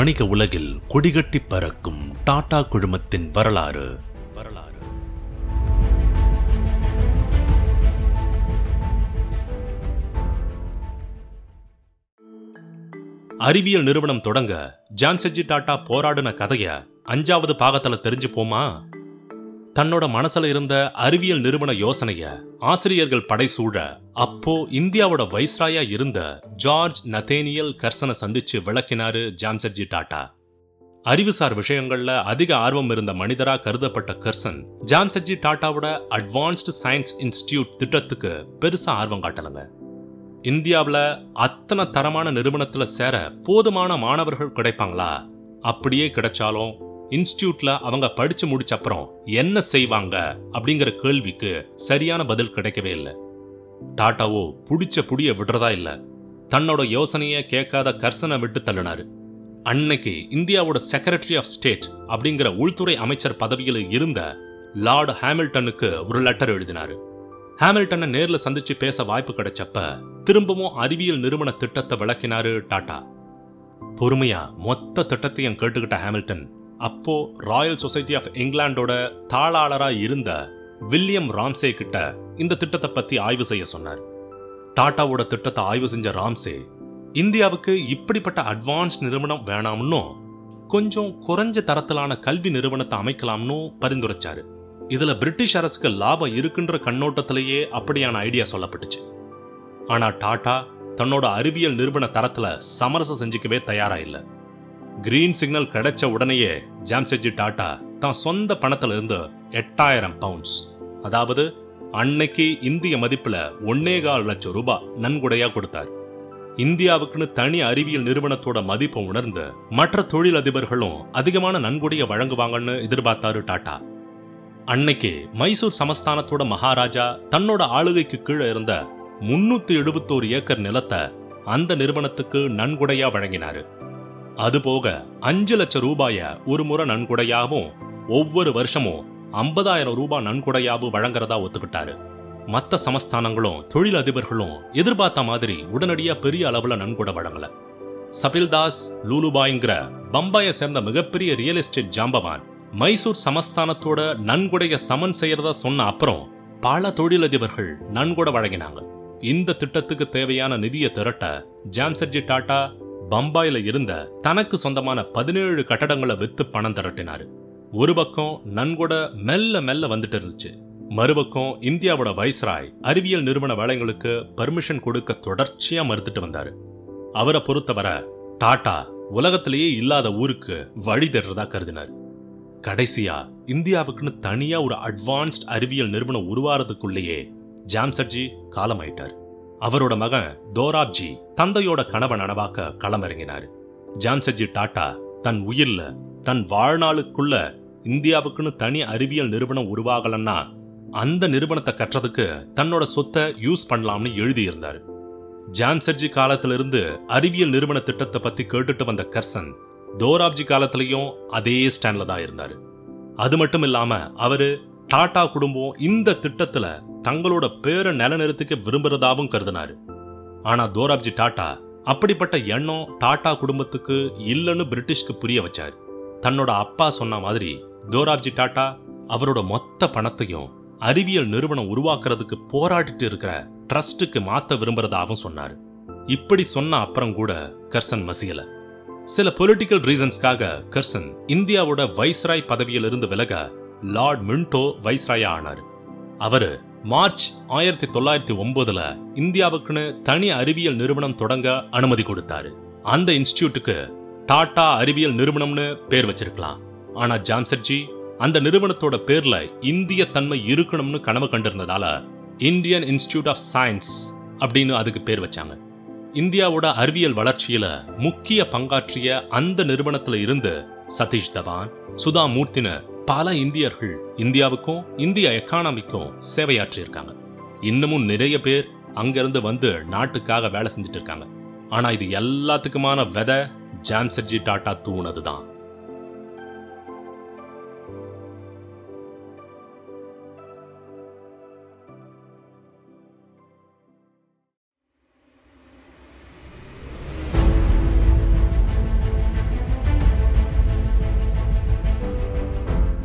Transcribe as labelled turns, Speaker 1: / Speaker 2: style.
Speaker 1: வணிக உலகில் கொடிகட்டி பறக்கும் டாடா குழுமத்தின் வரலாறு. வரலாறு அறிவியல் நிறுவனம் தொடங்க ஜாம்செட்ஜி டாடா போராடின கதைய அஞ்சாவது பாகத்துல தெரிஞ்சுப்போமா? தன்னோட மனசுல இருந்த அறிவியல் நிறுவன யோசனைய ஆசிரியர்கள் படைசூழ அப்போ இந்தியாவோட வைஸ்ராயா இருந்த ஜார்ஜ் நதேனியல் கர்சனை சந்திச்சு விளக்கினாரு ஜாம்செட்ஜி டாடா அறிவுசார் விஷயங்கள்ல அதிக ஆர்வம் இருந்த மனிதரா கருதப்பட்ட கர்சன் ஜாம்செட்ஜி டாட்டாவோட அட்வான்ஸ்டு சயின்ஸ் இன்ஸ்டிடியூட் திட்டத்துக்கு பெருசா ஆர்வம் காட்டலங்க. இந்தியாவில் அத்தனை தரமான நிறுவனத்துல சேர போதுமான மாணவர்கள் கிடைப்பாங்களா? அப்படியே கிடைச்சாலும் இன்ஸ்டியூட்ல அவங்க படிச்சு முடிச்ச அப்புறம் என்ன செய்வாங்க அப்படிங்கிற கேள்விக்கு சரியான பதில் கிடைக்கவே இல்லை. டாட்டாவோ புடிச்ச புடிய விடுறதா இல்ல. தன்னோட யோசனைய கேட்காத கர்சனை விட்டு தள்ளினாரு. அன்னைக்கு இந்தியாவோட செக்ரட்டரி ஆஃப் ஸ்டேட் அப்படிங்கிற உள்துறை அமைச்சர் பதவியில் இருந்த லார்டு ஹாமில்டனுக்கு ஒரு லெட்டர் எழுதினாரு. ஹாமில்டனை நேர்ல சந்திச்சு பேச வாய்ப்பு கிடைச்சப்ப திரும்பவும் அறிவியல் நிறுவன திட்டத்தை விளக்கினாரு டாடா பொறுமையா மொத்த திட்டத்தையும் கேட்டுக்கிட்ட ஹாமில்டன் அப்போ ராயல் சொசைட்டி ஆஃப் இங்கிலாண்டோட தாளாளரா இருந்த வில்லியம் ராம்சே கிட்ட இந்த திட்டத்தை பத்தி ஆய்வு செய்ய சொன்னார். டாட்டாவோட திட்டத்தை ஆய்வு செஞ்ச ராம்சே இந்தியாவுக்கு இப்படிப்பட்ட அட்வான்ஸ் நிறுவனம் வேணாம்னும் கொஞ்சம் குறைஞ்ச தரத்திலான கல்வி நிறுவனத்தை அமைக்கலாம்னு பரிந்துரைச்சாரு. இதுல பிரிட்டிஷ் அரசுக்கு லாபம் இருக்குன்ற கண்ணோட்டத்திலேயே அப்படியான ஐடியா சொல்லப்பட்டுச்சு. ஆனா டாடா தன்னோட அறிவியல் நிறுவன தரத்துல சமரசம் செஞ்சுக்கவே தயாரா இல்லை. கிரீன் சிக்னல் கிடைச்ச உடனேயே ஜாம்செட்ஜி டாட்டா தான் சொந்த பணத்துல இருந்து எட்டாயிரம் பவுண்ட்ஸ் அதாவது அன்னைக்கு இந்திய மதிப்புல ஒன்னேகால் லட்சம் ரூபாய் நன்கொடையா கொடுத்தார். இந்தியாவுக்குன்னு தனி அறிவியல் நிறுவனத்தோட மதிப்பை உணர்ந்து மற்ற தொழிலதிபர்களும் அதிகமான நன்கொடையை வழங்குவாங்கன்னு எதிர்பார்த்தாரு டாடா அன்னைக்கு மைசூர் சமஸ்தானத்தோட மகாராஜா தன்னோட ஆளுகைக்கு கீழே இருந்த முன்னூத்தி எழுபத்தோரு ஏக்கர் நிலத்தை அந்த நிறுவனத்துக்கு நன்கொடையா வழங்கினாரு. அதுபோக அஞ்சு லட்சம் ரூபாய ஒரு முறை நன்கொடையாவும் ஒவ்வொரு வருஷமும் ஐம்பதாயிரம் ரூபாய் நன்கொடையாவும் வழங்குறதா ஒத்துக்கிட்டாரு. மத்த சமஸ்தானங்களும் தொழில் அதிபர்களும் எதிர்பார்த்த மாதிரி உடனடியா பெரிய அளவுல நன்கொடை வழங்கல. சபில்தாஸ் லூலுபாய்ங்கிற பம்பாயை சேர்ந்த மிகப்பெரிய ரியல் எஸ்டேட் ஜாம்பவான் மைசூர் சமஸ்தானத்தோட நன்கொடைய சமன் செய்யறதா சொன்ன அப்புறம் பல தொழிலதிபர்கள் நன்கொடை வழங்கினாங்க. இந்த திட்டத்துக்கு தேவையான நிதியை திரட்ட ஜாம்சர்ஜி டாடா பம்பாயில இருந்த தனக்கு சொந்தமான பதினேழு கட்டடங்களை வித்து பணம் திரட்டினாரு. ஒரு பக்கம் நன்கொடை மெல்ல மெல்ல வந்துட்டு இருந்துச்சு. மறுபக்கம் இந்தியாவோட வைஸ்ராய் அறிவியல் நிறுவன வேலைங்களுக்கு பர்மிஷன் கொடுக்க தொடர்ச்சியா மறுத்துட்டு வந்தாரு. அவரை பொறுத்தவரை டாடா உலகத்திலேயே இல்லாத ஊருக்கு வழி தேடுறதா கருதினார். கடைசியா இந்தியாவுக்குன்னு தனியா ஒரு அட்வான்ஸ்ட் அறிவியல் நிறுவனம் உருவாறதுக்குள்ளேயே ஜாம்சர்ஜி காலமாயிட்டார். அவரோட மகன் தோராப்ஜி தந்தையோட கனவை நனவாக்க களமிறங்கினார். ஜான்சஜி டாட்டா தன் உயிர்ல தன் வாழ்நாளுக்குள்ள இந்தியாவுக்குன்னு தனி அறிவியல் நிறுவனம் உருவாகலன்னா அந்த நிறுவனத்தை கற்றதுக்கு தன்னோட சொத்தை யூஸ் பண்ணலாம்னு எழுதியிருந்தார். ஜான்சர்ஜி காலத்திலிருந்து அறிவியல் நிறுவன திட்டத்தை பத்தி கேட்டுட்டு வந்த கர்சன் தோராப்ஜி காலத்திலையும் அதே ஸ்டாண்ட்ல தான் இருந்தாரு. அது மட்டும் இல்லாம அவரு டாடா குடும்பம் இந்த திட்டத்துல தங்களோட பேரை நிலநிறுத்திக்க விரும்புறதாவும் கருதினாரு. ஆனா தோராப்ஜி டாடா அப்படிப்பட்ட எண்ணம் டாடா குடும்பத்துக்கு இல்லைன்னு பிரிட்டிஷ்க்கு புரிய வச்சார். தன்னோட அப்பா சொன்ன மாதிரி தோராப்ஜி டாடா அவரோட மொத்த பணத்தையும் அறிவியல் நிறுவனம் உருவாக்குறதுக்கு போராடிட்டு இருக்கிற ட்ரஸ்ட்டுக்கு மாத்த விரும்புறதாவும் சொன்னார். இப்படி சொன்ன அப்புறம் கூட கர்சன் மசியல. சில பொலிட்டிக்கல் ரீசன்ஸ்க்காக கர்சன் இந்தியாவோட வைஸ்ராய் பதவியிலிருந்து விலக லார்ட் மின்டோ வைஸ்ராயா ஆனார் அவரு மார்ச் ஆயிரத்தி தொள்ளாயிரத்தி ஒன்பதுல இந்தியாவுக்குன்னு தனி அறிவியல் நிறுவனம் தொடங்க அனுமதி கொடுத்தாரு. அந்த இன்ஸ்டியூட்டுக்கு டாடா அறிவியல் நிறுவனம்னு பேர் வச்சிருக்கலாம். ஆனா ஜாம்சர்ஜி அந்த நிறுவனத்தோட பேர்ல இந்திய தன்மை இருக்கணும்னு கனவு கண்டிருந்ததால இந்தியன் இன்ஸ்டியூட் ஆஃப் சயின்ஸ் அப்படின்னு அதுக்கு பேர் வச்சாங்க. இந்தியாவோட அறிவியல் வளர்ச்சியில முக்கிய பங்காற்றிய அந்த நிறுவனத்துல இருந்து சதீஷ் தவான் சுதா மூர்த்தின்னு பல இந்தியர்கள் இந்தியாவுக்கும் இந்திய எக்கானமிக்கும் சேவையாற்றியிருக்காங்க. இன்னமும் நிறைய பேர் அங்கிருந்து வந்து நாட்டுக்காக வேலை செஞ்சுட்டு இருக்காங்க. ஆனா இது எல்லாத்துக்குமான விதை ஜாம்சர்ஜி தூணது தான்